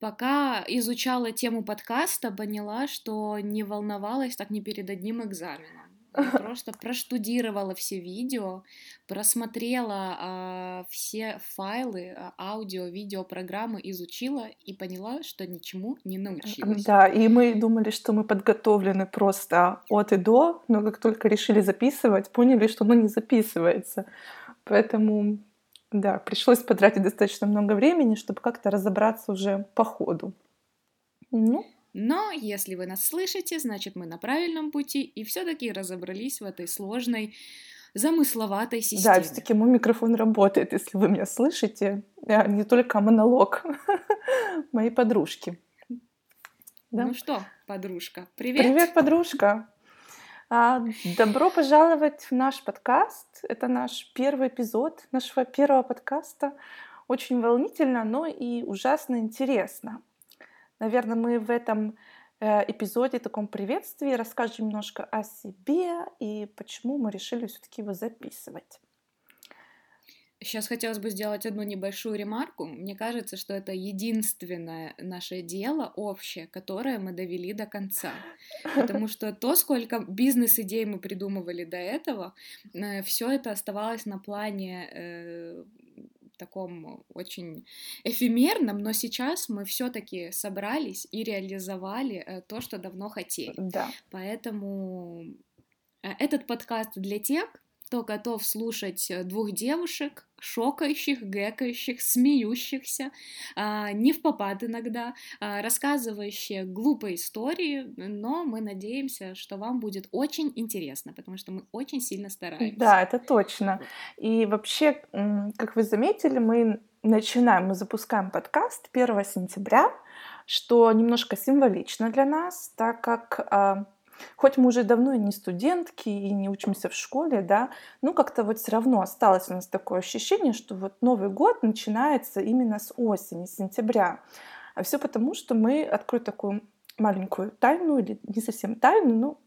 Пока изучала тему подкаста, поняла, что не волновалась так ни перед одним экзаменом. Я просто проштудировала все видео, просмотрела а, все файлы, а, аудио, видео, программы, изучила и поняла, что ничему не научилась. Да, и мы думали, что мы подготовлены просто от и до, но как только решили записывать, поняли, что оно не записывается. Поэтому, да, пришлось потратить достаточно много времени, чтобы как-то разобраться уже по ходу. Ну, но если вы нас слышите, значит мы на правильном пути и все-таки разобрались в этой сложной, замысловатой системе. Да, все-таки мой микрофон работает, если вы меня слышите, а не только монолог моей подружки. Да? Ну что, подружка, привет. Привет, подружка. А, добро пожаловать в наш подкаст. Это наш первый эпизод нашего первого подкаста. Очень волнительно, но и ужасно интересно. Наверное, мы в этом э, эпизоде, таком приветствии, расскажем немножко о себе и почему мы решили все-таки его записывать. Сейчас хотелось бы сделать одну небольшую ремарку. Мне кажется, что это единственное наше дело общее, которое мы довели до конца. Потому что то, сколько бизнес-идей мы придумывали до этого, э, все это оставалось на плане э, таком очень эфемерном, но сейчас мы все-таки собрались и реализовали э, то, что давно хотели. Да. Поэтому э, этот подкаст для тех, кто готов слушать э, двух девушек, шокающих, гэкающих, смеющихся, а, не в попад иногда, а, рассказывающие глупые истории, но мы надеемся, что вам будет очень интересно, потому что мы очень сильно стараемся. Да, это точно. И вообще, как вы заметили, мы начинаем, мы запускаем подкаст 1 сентября, что немножко символично для нас, так как а, Хоть мы уже давно и не студентки, и не учимся в школе, да, ну как-то вот все равно осталось у нас такое ощущение, что вот Новый год начинается именно с осени, с сентября. А все потому, что мы, открою такую маленькую тайну, или не совсем тайну,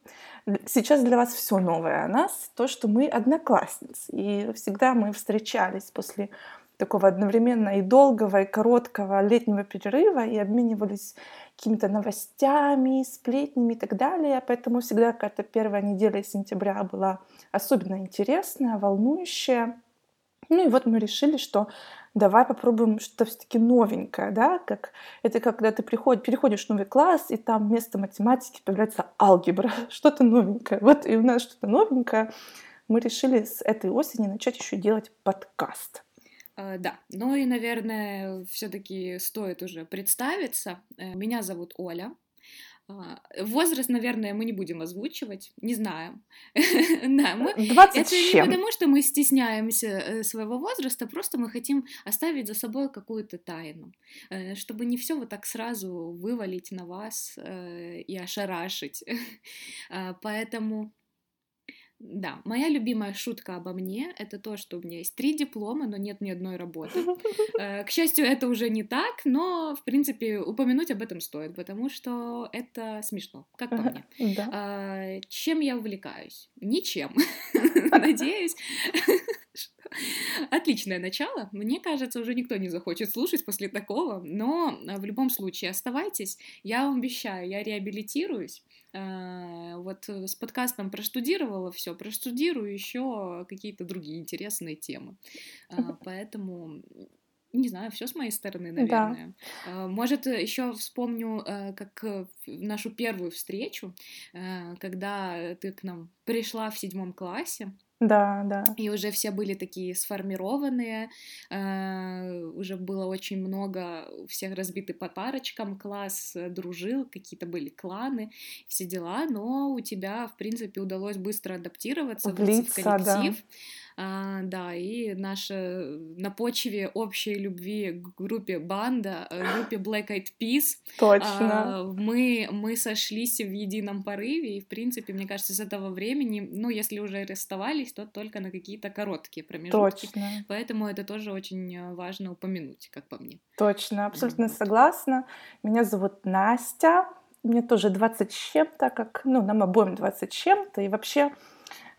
но сейчас для вас все новое о нас, то, что мы одноклассницы. И всегда мы встречались после такого одновременно и долгого, и короткого летнего перерыва и обменивались какими-то новостями, сплетнями и так далее. Поэтому всегда какая-то первая неделя сентября была особенно интересная, волнующая. Ну и вот мы решили, что давай попробуем что-то все-таки новенькое, да, как это когда ты приходишь, переходишь в новый класс, и там вместо математики появляется алгебра, что-то новенькое. Вот и у нас что-то новенькое. Мы решили с этой осени начать еще делать подкаст. Uh, да, ну и, наверное, все-таки стоит уже представиться. Uh, меня зовут Оля. Uh, возраст, наверное, мы не будем озвучивать, не знаю. да, мы... 20 Это не потому, что мы стесняемся э, своего возраста, просто мы хотим оставить за собой какую-то тайну, э, чтобы не все вот так сразу вывалить на вас э, и ошарашить. Поэтому да, моя любимая шутка обо мне — это то, что у меня есть три диплома, но нет ни одной работы. Э, к счастью, это уже не так, но, в принципе, упомянуть об этом стоит, потому что это смешно, как по мне. Да. А, чем я увлекаюсь? Ничем. Надеюсь, Отличное начало. Мне кажется, уже никто не захочет слушать после такого, но а, в любом случае оставайтесь. Я вам обещаю, я реабилитируюсь. А, вот с подкастом проштудировала все, проштудирую еще какие-то другие интересные темы. А, поэтому не знаю, все с моей стороны, наверное. Да. Может, еще вспомню, э, как э, нашу первую встречу, э, когда ты к нам пришла в седьмом классе. Да, да. И уже все были такие сформированные, э, уже было очень много всех разбиты по парочкам, класс э, дружил, какие-то были кланы, все дела, но у тебя, в принципе, удалось быстро адаптироваться, Влиться, в коллектив. Да. А, да, и наша на почве общей любви к группе Банда, э, группе Black Eyed Peas. Точно. А, мы, мы сошлись в едином порыве, и, в принципе, мне кажется, с этого времени, ну, если уже расставались, то только на какие-то короткие промежутки. Точно. Поэтому это тоже очень э, важно упомянуть, как по мне. Точно, абсолютно mm-hmm. согласна. Меня зовут Настя, мне тоже 20 с чем-то, как, ну, нам обоим 20 с чем-то, и вообще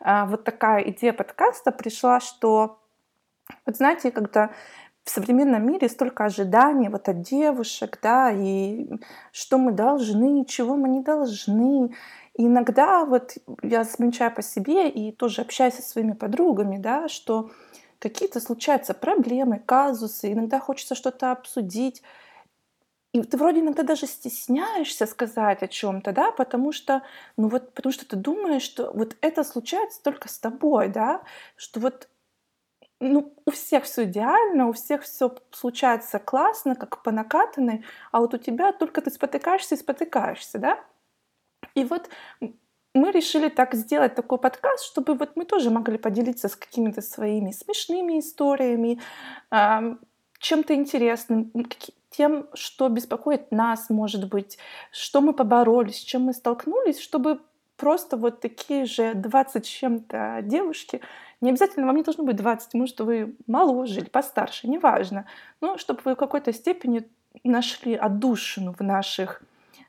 вот такая идея подкаста пришла, что, вот знаете, когда в современном мире столько ожиданий вот от девушек, да, и что мы должны, чего мы не должны. И иногда вот я замечаю по себе и тоже общаюсь со своими подругами, да, что какие-то случаются проблемы, казусы, иногда хочется что-то обсудить, и ты вроде иногда даже стесняешься сказать о чем-то, да, потому что, ну вот, потому что ты думаешь, что вот это случается только с тобой, да, что вот ну, у всех все идеально, у всех все случается классно, как по накатанной, а вот у тебя только ты спотыкаешься и спотыкаешься, да? И вот мы решили так сделать такой подкаст, чтобы вот мы тоже могли поделиться с какими-то своими смешными историями, чем-то интересным, тем, что беспокоит нас, может быть, что мы поборолись, с чем мы столкнулись, чтобы просто вот такие же 20 чем-то девушки, не обязательно вам не должно быть 20, может, вы моложе или постарше, неважно, но чтобы вы в какой-то степени нашли отдушину в наших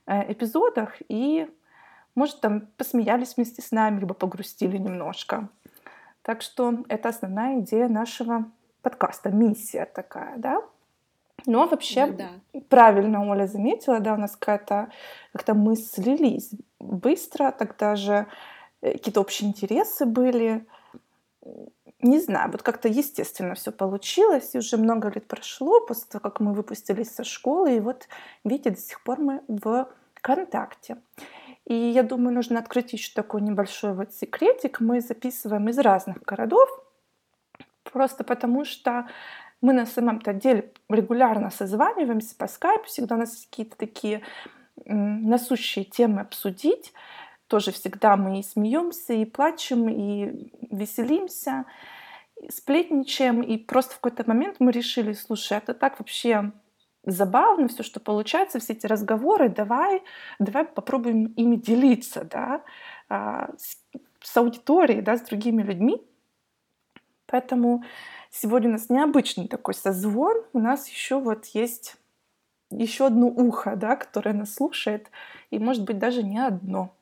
э, эпизодах и, может, там посмеялись вместе с нами, либо погрустили немножко. Так что это основная идея нашего подкаста, миссия такая, да? Но вообще, ну, да. правильно Оля заметила, да, у нас какая-то как-то мы слились быстро, тогда же э, какие-то общие интересы были. Не знаю, вот как-то естественно все получилось, и уже много лет прошло после того, как мы выпустились со школы, и вот, видите, до сих пор мы в контакте. И я думаю, нужно открыть еще такой небольшой вот секретик. Мы записываем из разных городов, просто потому что мы на самом-то деле регулярно созваниваемся по скайпу, всегда у нас какие-то такие насущие темы обсудить. Тоже всегда мы и смеемся, и плачем, и веселимся, и сплетничаем. И просто в какой-то момент мы решили, слушай, это так вообще забавно все, что получается, все эти разговоры, давай, давай попробуем ими делиться, да, а, с, с аудиторией, да, с другими людьми. Поэтому Сегодня у нас необычный такой созвон. У нас еще вот есть еще одно ухо, да, которое нас слушает, и может быть даже не одно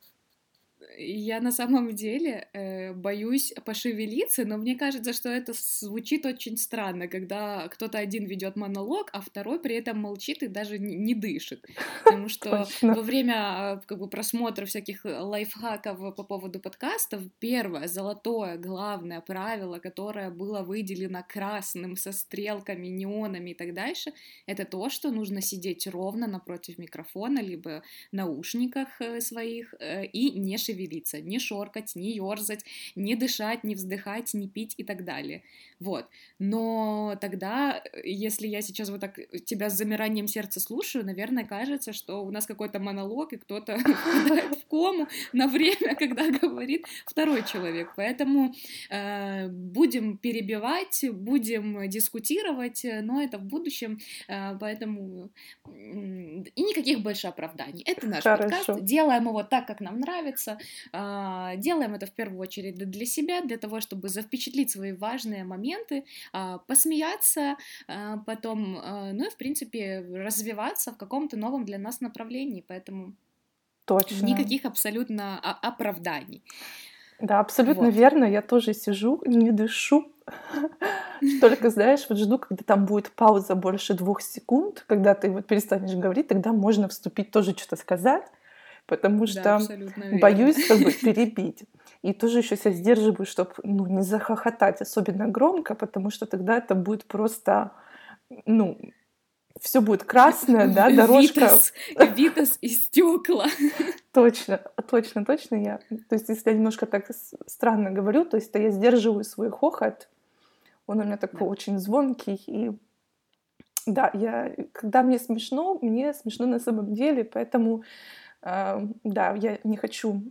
я на самом деле э, боюсь пошевелиться, но мне кажется, что это звучит очень странно, когда кто-то один ведет монолог, а второй при этом молчит и даже не, дышит. Потому что во время как бы, просмотра всяких лайфхаков по поводу подкастов, первое, золотое, главное правило, которое было выделено красным со стрелками, неонами и так дальше, это то, что нужно сидеть ровно напротив микрофона, либо наушниках э, своих э, и не шевелиться шевелиться, не шоркать, не ерзать, не дышать, не вздыхать, не пить и так далее. Вот. Но тогда, если я сейчас вот так тебя с замиранием сердца слушаю, наверное, кажется, что у нас какой-то монолог, и кто-то в кому на время, когда говорит второй человек. Поэтому э, будем перебивать, будем дискутировать, но это в будущем, э, поэтому и никаких больше оправданий. Это наш Хорошо. подкаст, делаем его так, как нам нравится, делаем это в первую очередь для себя, для того, чтобы запечатлить свои важные моменты, а, посмеяться, а, потом, ну и, в принципе, развиваться в каком-то новом для нас направлении, поэтому Точно. никаких абсолютно оправданий. Да, абсолютно вот. верно. Я тоже сижу, не дышу. Только, знаешь, вот жду, когда там будет пауза больше двух секунд, когда ты вот перестанешь говорить, тогда можно вступить, тоже что-то сказать потому что да, боюсь как бы перебить. И тоже еще себя сдерживаю, чтобы ну, не захохотать особенно громко, потому что тогда это будет просто, ну, все будет красное, да, дорожка. Витас, витас и стекла. Точно, точно, точно я. То есть, если я немножко так странно говорю, то есть то я сдерживаю свой хохот. Он у меня такой да. очень звонкий и да, я, когда мне смешно, мне смешно на самом деле, поэтому да, я не хочу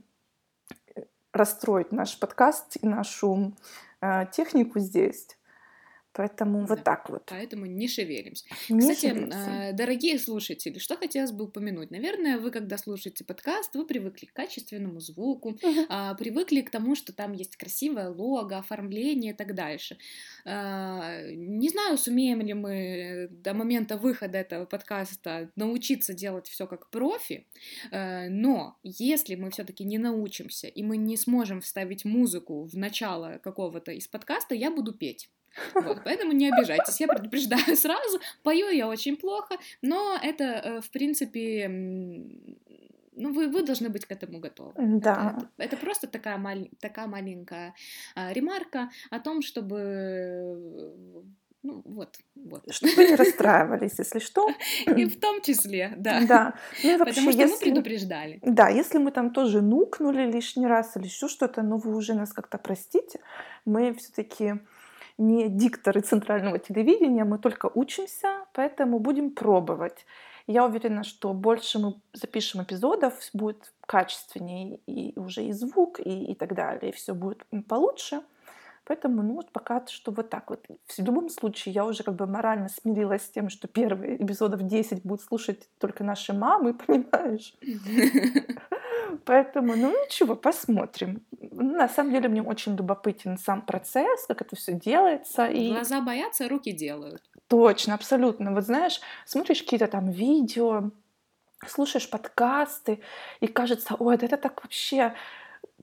э, расстроить наш подкаст и нашу э, технику здесь. Поэтому да, вот так вот. Поэтому не шевелимся. Не Кстати, шевелимся. дорогие слушатели, что хотелось бы упомянуть. Наверное, вы, когда слушаете подкаст, вы привыкли к качественному звуку, uh-huh. привыкли к тому, что там есть красивое лого, оформление и так дальше. А, не знаю, сумеем ли мы до момента выхода этого подкаста научиться делать все как профи, э, но если мы все-таки не научимся и мы не сможем вставить музыку в начало какого-то из подкаста, я буду петь. Вот, поэтому не обижайтесь, я предупреждаю сразу. Пою я очень плохо, но это, э, в принципе, ну, вы, вы должны быть к этому готовы. Да. Это, это, это просто такая, маль, такая маленькая а, ремарка о том, чтобы ну, вот, вот. Чтобы не расстраивались, если что. И в том числе, да. Да. Ну, вообще, Потому что если... мы предупреждали. Да, если мы там тоже нукнули лишний раз или еще что-то, но вы уже нас как-то простите, мы все-таки не дикторы центрального телевидения, мы только учимся, поэтому будем пробовать. Я уверена, что больше мы запишем эпизодов, будет качественнее и уже и звук, и, и так далее, и все будет получше. Поэтому, ну, вот пока что вот так вот. В любом случае, я уже как бы морально смирилась с тем, что первые эпизодов 10 будут слушать только наши мамы, понимаешь? Поэтому, ну ничего, посмотрим. На самом деле мне очень любопытен сам процесс, как это все делается. И... Глаза боятся, руки делают. Точно, абсолютно. Вот знаешь, смотришь какие-то там видео, слушаешь подкасты, и кажется, ой, да это так вообще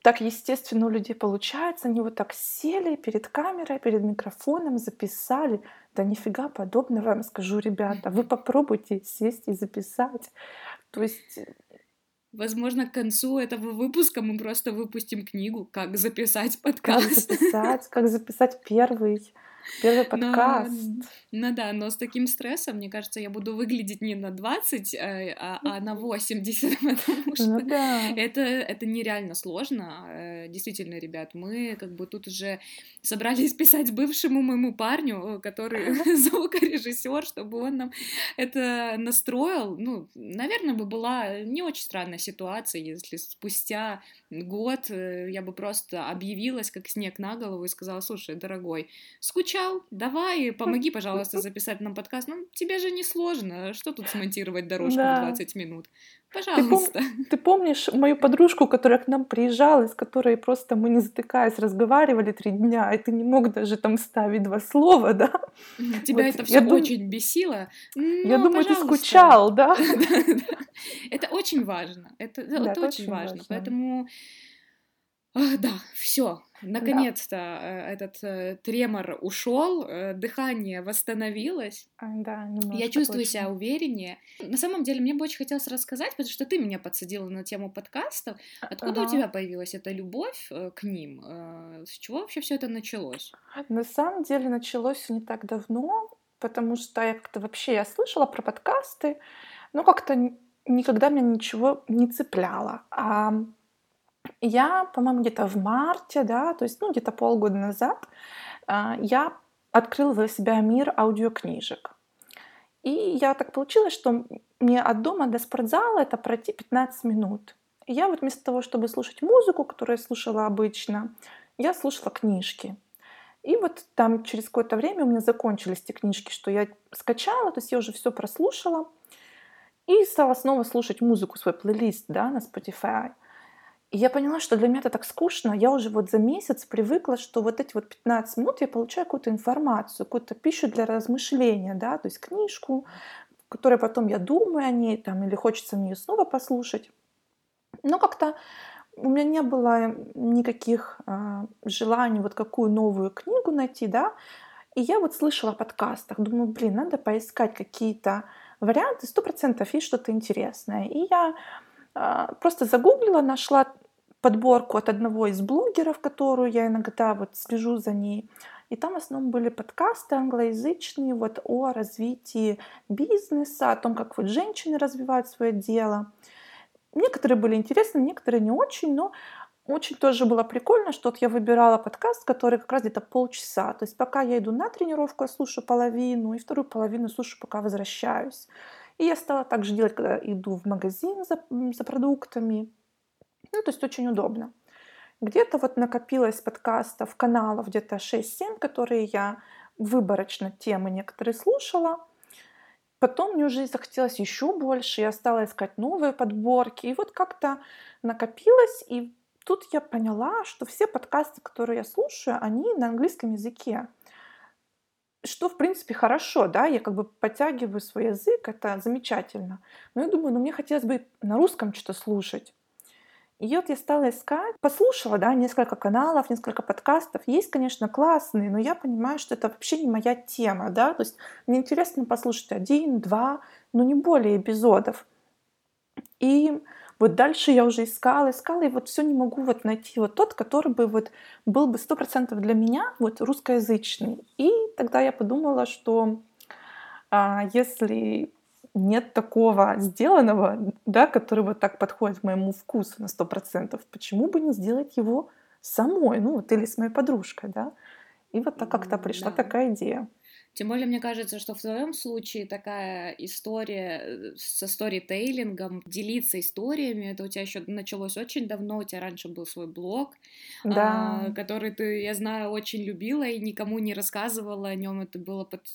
так естественно у людей получается. Они вот так сели перед камерой, перед микрофоном, записали. Да нифига подобного, вам скажу, ребята. Вы попробуйте сесть и записать. То есть Возможно, к концу этого выпуска мы просто выпустим книгу «Как записать подкаст». Как записать, как записать первый Первый подкаст. Но, ну да, но с таким стрессом, мне кажется, я буду выглядеть не на 20, э, а, а на 80, потому ну что ну, да. это, это нереально сложно. Э, действительно, ребят, мы как бы тут уже собрались писать бывшему моему парню, э, который звукорежиссер, чтобы он нам это настроил. Ну, наверное, бы была не очень странная ситуация, если спустя год я бы просто объявилась как снег на голову и сказала, слушай, дорогой, скучаю скучал, давай, помоги, пожалуйста, записать нам подкаст. Ну, тебе же не сложно, что тут смонтировать дорожку да. в 20 минут? Пожалуйста. Ты, пом- ты помнишь мою подружку, которая к нам приезжала, с которой просто мы, не затыкаясь, разговаривали три дня, и ты не мог даже там ставить два слова, да? Тебя вот, это все дум... очень бесило. я думаю, пожалуйста. ты скучал, да? Это очень важно. Это очень важно. Поэтому да, все, наконец-то да. Э, этот э, тремор ушел, э, дыхание восстановилось. Да, Я чувствую точно. себя увереннее. На самом деле, мне бы очень хотелось рассказать, потому что ты меня подсадила на тему подкастов. Откуда ага. у тебя появилась эта любовь к ним? С чего вообще все это началось? На самом деле началось не так давно, потому что я как-то вообще я слышала про подкасты, но как-то никогда меня ничего не цепляло. А я, по-моему, где-то в марте, да, то есть, ну, где-то полгода назад, а, я открыла для себя мир аудиокнижек. И я так получилось, что мне от дома до спортзала это пройти 15 минут. И я вот вместо того, чтобы слушать музыку, которую я слушала обычно, я слушала книжки. И вот там через какое-то время у меня закончились те книжки, что я скачала, то есть я уже все прослушала. И стала снова слушать музыку, свой плейлист да, на Spotify. И я поняла, что для меня это так скучно. Я уже вот за месяц привыкла, что вот эти вот 15 минут я получаю какую-то информацию, какую-то пищу для размышления, да, то есть книжку, которой потом я думаю о ней, там, или хочется мне ее снова послушать. Но как-то у меня не было никаких э, желаний вот какую новую книгу найти, да. И я вот слышала о подкастах, думаю, блин, надо поискать какие-то варианты, сто процентов есть что-то интересное. И я просто загуглила, нашла подборку от одного из блогеров, которую я иногда вот слежу за ней. И там в основном были подкасты англоязычные вот о развитии бизнеса, о том, как вот женщины развивают свое дело. Некоторые были интересны, некоторые не очень, но очень тоже было прикольно, что вот я выбирала подкаст, который как раз где-то полчаса. То есть пока я иду на тренировку, я слушаю половину, и вторую половину слушаю, пока возвращаюсь. И я стала так же делать, когда иду в магазин за, за продуктами. Ну, то есть очень удобно. Где-то вот накопилось подкастов, каналов где-то 6-7, которые я выборочно темы некоторые слушала. Потом мне уже захотелось еще больше, я стала искать новые подборки. И вот как-то накопилось, и тут я поняла, что все подкасты, которые я слушаю, они на английском языке. Что, в принципе, хорошо, да, я как бы подтягиваю свой язык, это замечательно. Но я думаю, ну мне хотелось бы на русском что-то слушать. И вот я стала искать, послушала, да, несколько каналов, несколько подкастов. Есть, конечно, классные, но я понимаю, что это вообще не моя тема, да. То есть мне интересно послушать один, два, но не более эпизодов. И вот дальше я уже искала, искала, и вот все не могу вот найти вот тот, который бы вот был бы сто процентов для меня, вот русскоязычный. И тогда я подумала, что а, если нет такого сделанного, да, который вот так подходит моему вкусу на сто процентов, почему бы не сделать его самой, ну вот или с моей подружкой, да? И вот так как-то пришла да. такая идея. Тем более, мне кажется, что в твоем случае такая история э, со сторитейлингом, делиться историями, это у тебя еще началось очень давно, у тебя раньше был свой блог, да. а, который ты, я знаю, очень любила и никому не рассказывала о нем, это было под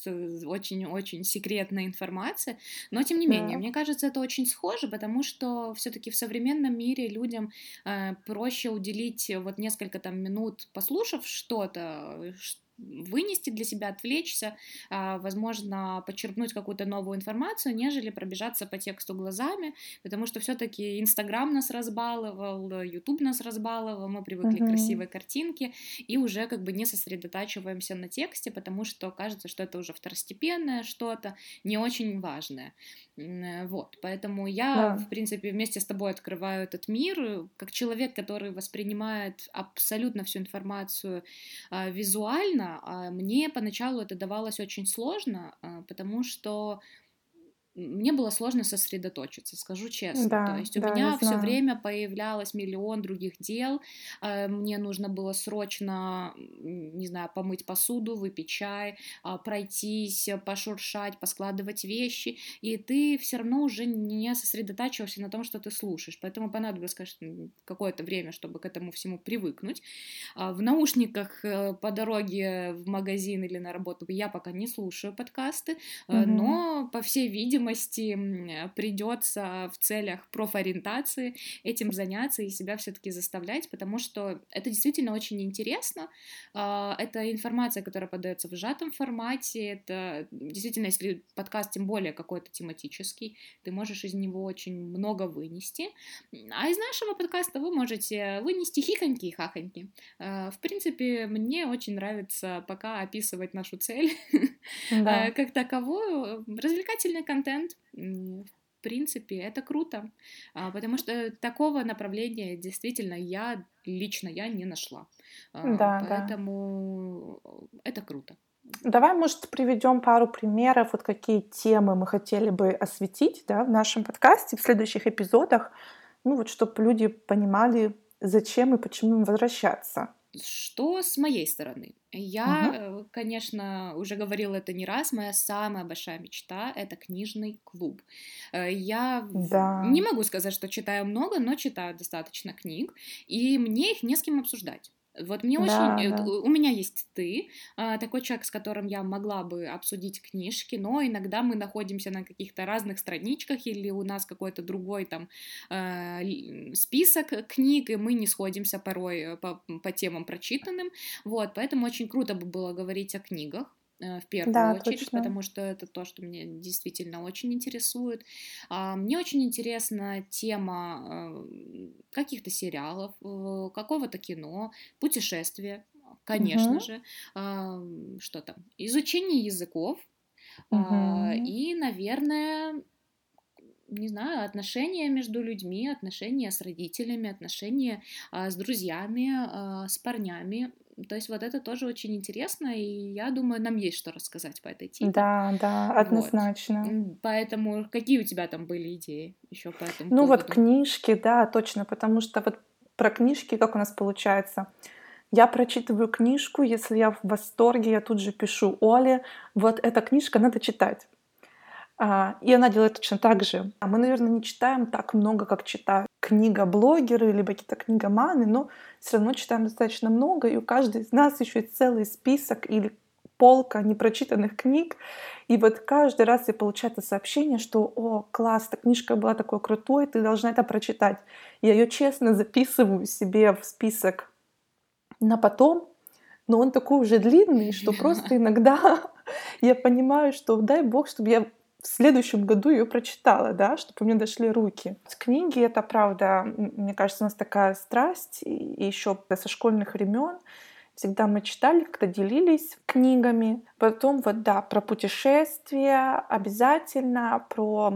очень-очень секретная информация, но тем не менее, да. мне кажется, это очень схоже, потому что все-таки в современном мире людям э, проще уделить вот несколько там минут, послушав что-то, вынести для себя, отвлечься, а, возможно, подчеркнуть какую-то новую информацию, нежели пробежаться по тексту глазами, потому что все-таки Инстаграм нас разбаловал, Ютуб нас разбаловал, мы привыкли uh-huh. к красивой картинке и уже как бы не сосредотачиваемся на тексте, потому что кажется, что это уже второстепенное что-то, не очень важное. Вот, поэтому я, да. в принципе, вместе с тобой открываю этот мир, как человек, который воспринимает абсолютно всю информацию э, визуально, э, мне поначалу это давалось очень сложно, э, потому что мне было сложно сосредоточиться, скажу честно. Да, То есть у да, меня все время появлялось миллион других дел. Э, мне нужно было срочно, не знаю, помыть посуду, выпить чай, а, пройтись, пошуршать, поскладывать вещи. И ты все равно уже не сосредотачивался на том, что ты слушаешь. Поэтому понадобилось, конечно, какое-то время, чтобы к этому всему привыкнуть. А, в наушниках э, по дороге в магазин или на работу я пока не слушаю подкасты, mm-hmm. но, по всей видимости, видимости придется в целях профориентации этим заняться и себя все-таки заставлять, потому что это действительно очень интересно. А, это информация, которая подается в сжатом формате. Это действительно, если подкаст тем более какой-то тематический, ты можешь из него очень много вынести. А из нашего подкаста вы можете вынести хихоньки и хахоньки. А, в принципе, мне очень нравится пока описывать нашу цель да. как таковую. Развлекательный контент контент, в принципе, это круто, а, потому что такого направления действительно я лично я не нашла. А, да, Поэтому да. это круто. Давай, может, приведем пару примеров, вот какие темы мы хотели бы осветить да, в нашем подкасте в следующих эпизодах, ну вот, чтобы люди понимали, зачем и почему им возвращаться. Что с моей стороны? Я, угу. конечно, уже говорила это не раз, моя самая большая мечта — это книжный клуб. Э, я да. не могу сказать, что читаю много, но читаю достаточно книг, и мне их не с кем обсуждать. Вот мне да, очень... Э, да. У меня есть ты, а, такой человек, с которым я могла бы обсудить книжки, но иногда мы находимся на каких-то разных страничках или у нас какой-то другой там э, список книг, и мы не сходимся порой э, по, по темам прочитанным. Вот, поэтому очень круто бы было говорить о книгах. Э, в первую да, очередь, точно. потому что это то, что меня действительно очень интересует. А, мне очень интересна тема э, каких-то сериалов, э, какого-то кино, путешествия, конечно угу. же, что там, изучение языков угу. и, наверное, не знаю, отношения между людьми, отношения с родителями, отношения а, с друзьями, а, с парнями. То есть вот это тоже очень интересно, и я думаю, нам есть что рассказать по этой теме. Да, да, однозначно. Вот. Поэтому какие у тебя там были идеи еще по этому Ну поводу? вот книжки, да, точно, потому что вот про книжки как у нас получается. Я прочитываю книжку, если я в восторге, я тут же пишу Оле, вот эта книжка надо читать. А, и она делает точно так же. А мы, наверное, не читаем так много, как читают книга-блогеры, либо какие-то книгоманы, но все равно читаем достаточно много, и у каждой из нас еще есть целый список или полка непрочитанных книг. И вот каждый раз я получаю это сообщение, что «О, класс, эта книжка была такой крутой, ты должна это прочитать». Я ее честно записываю себе в список на потом, но он такой уже длинный, что просто иногда я понимаю, что дай бог, чтобы я в следующем году ее прочитала, да, чтобы меня дошли руки. С книги это правда, мне кажется, у нас такая страсть, и еще со школьных времен Всегда мы читали, когда делились книгами. Потом вот, да, про путешествия обязательно, про...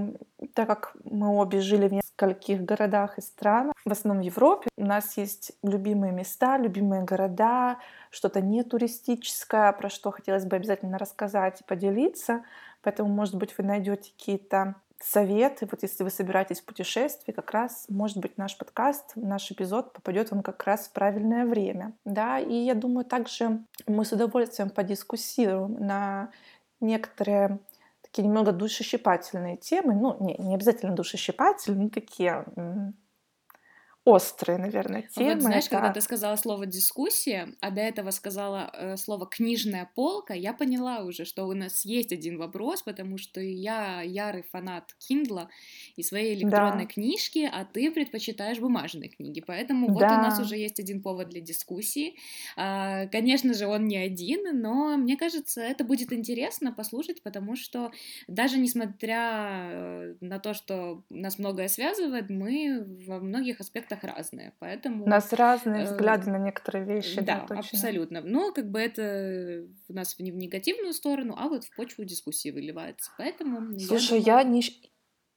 Так как мы обе жили в нескольких городах и странах, в основном в Европе, у нас есть любимые места, любимые города, что-то не туристическое, про что хотелось бы обязательно рассказать и поделиться. Поэтому, может быть, вы найдете какие-то советы, вот если вы собираетесь в путешествие, как раз, может быть, наш подкаст, наш эпизод попадет вам как раз в правильное время. Да, и я думаю, также мы с удовольствием подискуссируем на некоторые такие немного душещипательные темы, ну, не, не обязательно душещипательные, но такие острые, наверное, темы. Вот знаешь, да. когда ты сказала слово дискуссия, а до этого сказала э, слово книжная полка, я поняла уже, что у нас есть один вопрос, потому что я ярый фанат Kindle и своей электронной да. книжки, а ты предпочитаешь бумажные книги, поэтому да. вот у нас уже есть один повод для дискуссии. А, конечно же, он не один, но мне кажется, это будет интересно послушать, потому что даже несмотря э, на то, что нас многое связывает, мы во многих аспектах аспектах разные, поэтому... У нас разные э, взгляды на некоторые вещи, да, да абсолютно. Но как бы это у нас не в негативную сторону, а вот в почву дискуссии выливается, поэтому... Слушай, я, думаю... я не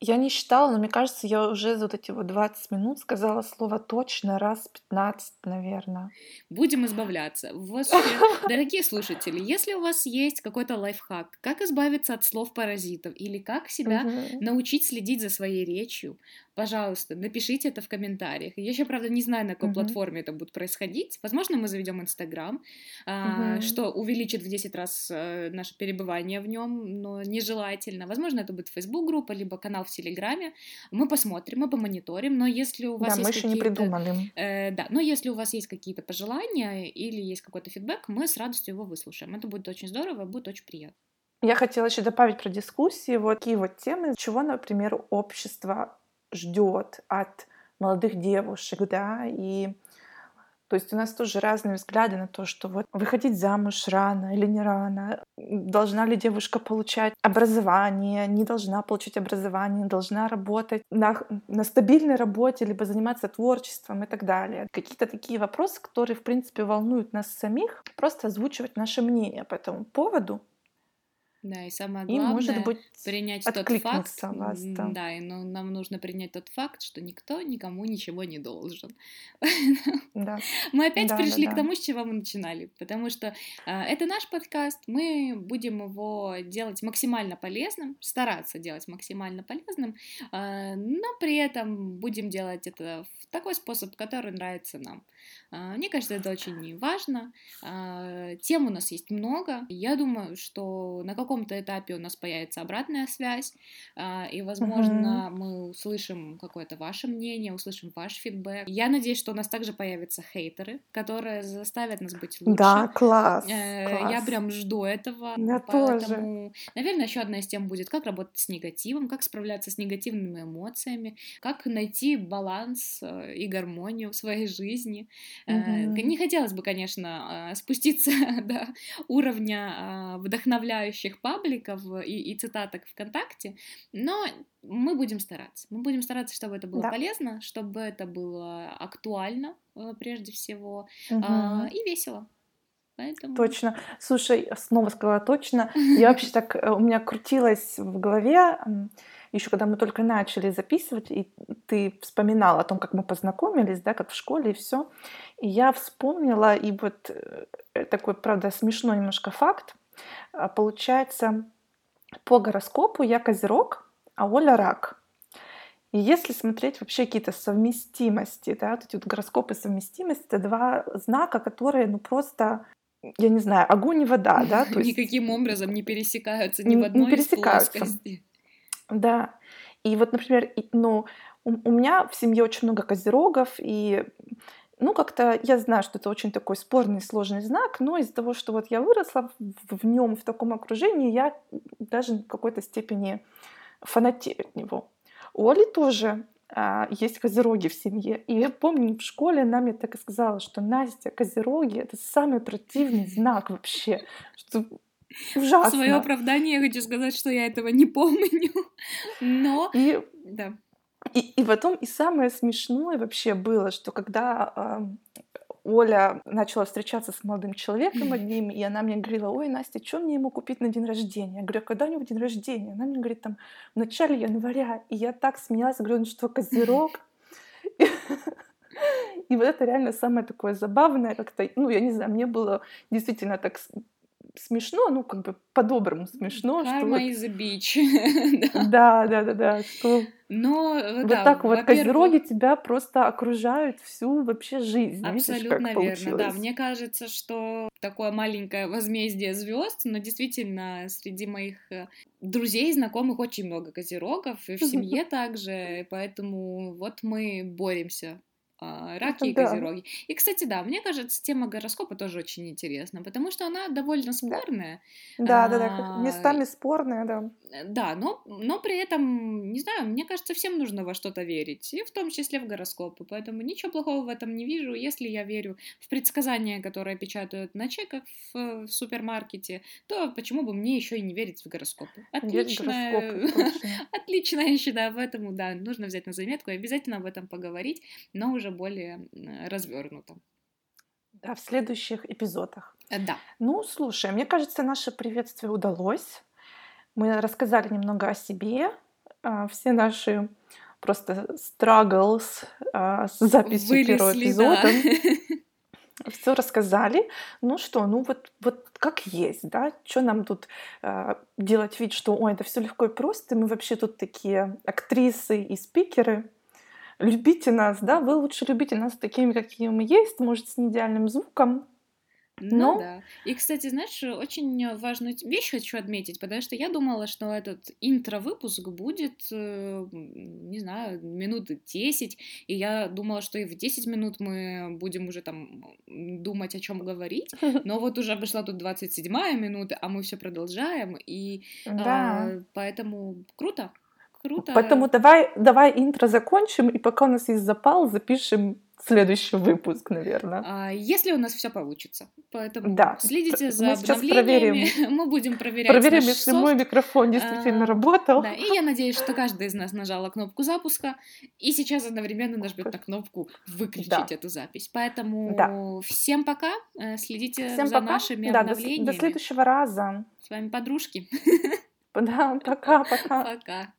я не считала, но мне кажется, я уже за вот эти вот 20 минут сказала слово точно раз 15, наверное. Будем избавляться. дорогие слушатели, если у вас есть какой-то лайфхак, как избавиться от слов паразитов или как себя научить следить за своей речью, пожалуйста, напишите это в комментариях. Я еще, правда, не знаю, на какой uh-huh. платформе это будет происходить. Возможно, мы заведем Инстаграм, uh-huh. что увеличит в 10 раз э, наше перебывание в нем, но нежелательно. Возможно, это будет Facebook группа, либо канал в Телеграме. Мы посмотрим, мы помониторим, но если у вас да, есть мы еще не придумали. Э, да, но если у вас есть какие-то пожелания или есть какой-то фидбэк, мы с радостью его выслушаем. Это будет очень здорово, будет очень приятно. Я хотела еще добавить про дискуссии, вот такие вот темы, чего, например, общество ждет от молодых девушек, да, и то есть у нас тоже разные взгляды на то, что вот выходить замуж рано или не рано, должна ли девушка получать образование, не должна получить образование, должна работать на, на стабильной работе, либо заниматься творчеством и так далее. Какие-то такие вопросы, которые, в принципе, волнуют нас самих, просто озвучивать наше мнение по этому поводу, да, и самое главное, и, может быть, принять тот факт, вас, да. да, и ну, нам нужно принять тот факт, что никто никому ничего не должен. Да. Мы опять да, пришли да, к тому, с чего мы начинали, потому что э, это наш подкаст, мы будем его делать максимально полезным, стараться делать максимально полезным, э, но при этом будем делать это в такой способ, который нравится нам. Э, мне кажется, это очень важно. Э, тем у нас есть много. Я думаю, что на каком каком-то этапе у нас появится обратная связь, а, и, возможно, uh-huh. мы услышим какое-то ваше мнение, услышим ваш фидбэк. Я надеюсь, что у нас также появятся хейтеры, которые заставят нас быть лучше. Да, класс. Э, класс. Я прям жду этого. Я поэтому, тоже. наверное, еще одна из тем будет, как работать с негативом, как справляться с негативными эмоциями, как найти баланс э, и гармонию в своей жизни. Uh-huh. Не хотелось бы, конечно, спуститься до уровня вдохновляющих пабликов и, и цитаток ВКонтакте, но мы будем стараться. Мы будем стараться, чтобы это было да. полезно, чтобы это было актуально э, прежде всего угу. и весело. Поэтому... Точно. Слушай, снова сказала точно. Я вообще так, э, у меня крутилось в голове, еще когда мы только начали записывать, и ты вспоминала о том, как мы познакомились, да, как в школе и все. И я вспомнила, и вот э, такой, правда, смешной немножко факт. А, получается, по гороскопу я Козерог, а Оля Рак. И если смотреть вообще какие-то совместимости, да, вот эти вот гороскопы совместимости, это два знака, которые, ну, просто я не знаю, огонь и вода, да? То есть... Никаким образом не пересекаются ни в одной не пересекаются. из плоскостей. Да. И вот, например, ну, у, у меня в семье очень много козерогов, и ну, как-то я знаю, что это очень такой спорный, сложный знак, но из-за того, что вот я выросла в, в нем, в таком окружении, я даже в какой-то степени фанатею от него. У Оли тоже а, есть козероги в семье. И я помню, в школе она мне так и сказала, что Настя, козероги — это самый противный знак вообще. Что Ужасно. В свое оправдание я хочу сказать, что я этого не помню. Но... И, да. и, и потом и самое смешное вообще было, что когда э, Оля начала встречаться с молодым человеком одним, и она мне говорила, ой, Настя, что мне ему купить на день рождения? Я говорю, а когда у него день рождения? Она мне говорит, там, в начале января. И я так смеялась, говорю, ну что, козерог? И вот это реально самое такое забавное, как-то, ну, я не знаю, мне было действительно так смешно, ну, как бы по-доброму смешно. Карма что is вот... bitch. да, да, да, да, что Но, вот да, так вот козероги тебя просто окружают всю вообще жизнь. Абсолютно Видишь, верно, да. Мне кажется, что такое маленькое возмездие звезд, но действительно среди моих э, друзей, знакомых очень много козерогов, и в семье также, поэтому вот мы боремся раки и козероги. И, кстати, да, мне кажется, тема гороскопа тоже очень интересна, потому что она довольно спорная. Да, да, да, да местами спорная, да. Э, да, но, но при этом, не знаю, мне кажется, всем нужно во что-то верить, и в том числе в гороскопы, поэтому ничего плохого в этом не вижу. Если я верю в предсказания, которые печатают на чеках в, в супермаркете, то почему бы мне еще и не верить в гороскопы? Отличная, отличная еще, да, поэтому, да, нужно взять на заметку и обязательно об этом поговорить, но уже более развернуто. Да, в следующих эпизодах. Э, да. Ну, слушай, мне кажется, наше приветствие удалось. Мы рассказали немного о себе, а, все наши просто struggles а, с записью Вылезли, первого эпизода. Да. Все рассказали. Ну что, ну вот, вот как есть, да? Что нам тут э, делать вид, что ой, это все легко и просто, мы вообще тут такие актрисы и спикеры любите нас, да, вы лучше любите нас такими, какие мы есть, может, с неидеальным звуком, ну Но... да. И, кстати, знаешь, очень важную вещь хочу отметить, потому что я думала, что этот интро-выпуск будет, э, не знаю, минуты 10, и я думала, что и в 10 минут мы будем уже там думать, о чем говорить, но вот уже обошла тут 27 минута, а мы все продолжаем, и да. э, поэтому круто. Круто. Поэтому давай, давай интро закончим, и пока у нас есть запал, запишем следующий выпуск, наверное. А, если у нас все получится. Поэтому да. следите за Мы сейчас проверим. Мы будем проверять Проверим, если софт. мой микрофон действительно а, работал. Да, и я надеюсь, что каждый из нас нажала кнопку запуска, и сейчас одновременно нажмет на кнопку выключить да. эту запись. Поэтому да. всем пока. Э, следите всем за пока. нашими да, обновлениями. До, до следующего раза. С вами подружки. Да, пока-пока. Пока.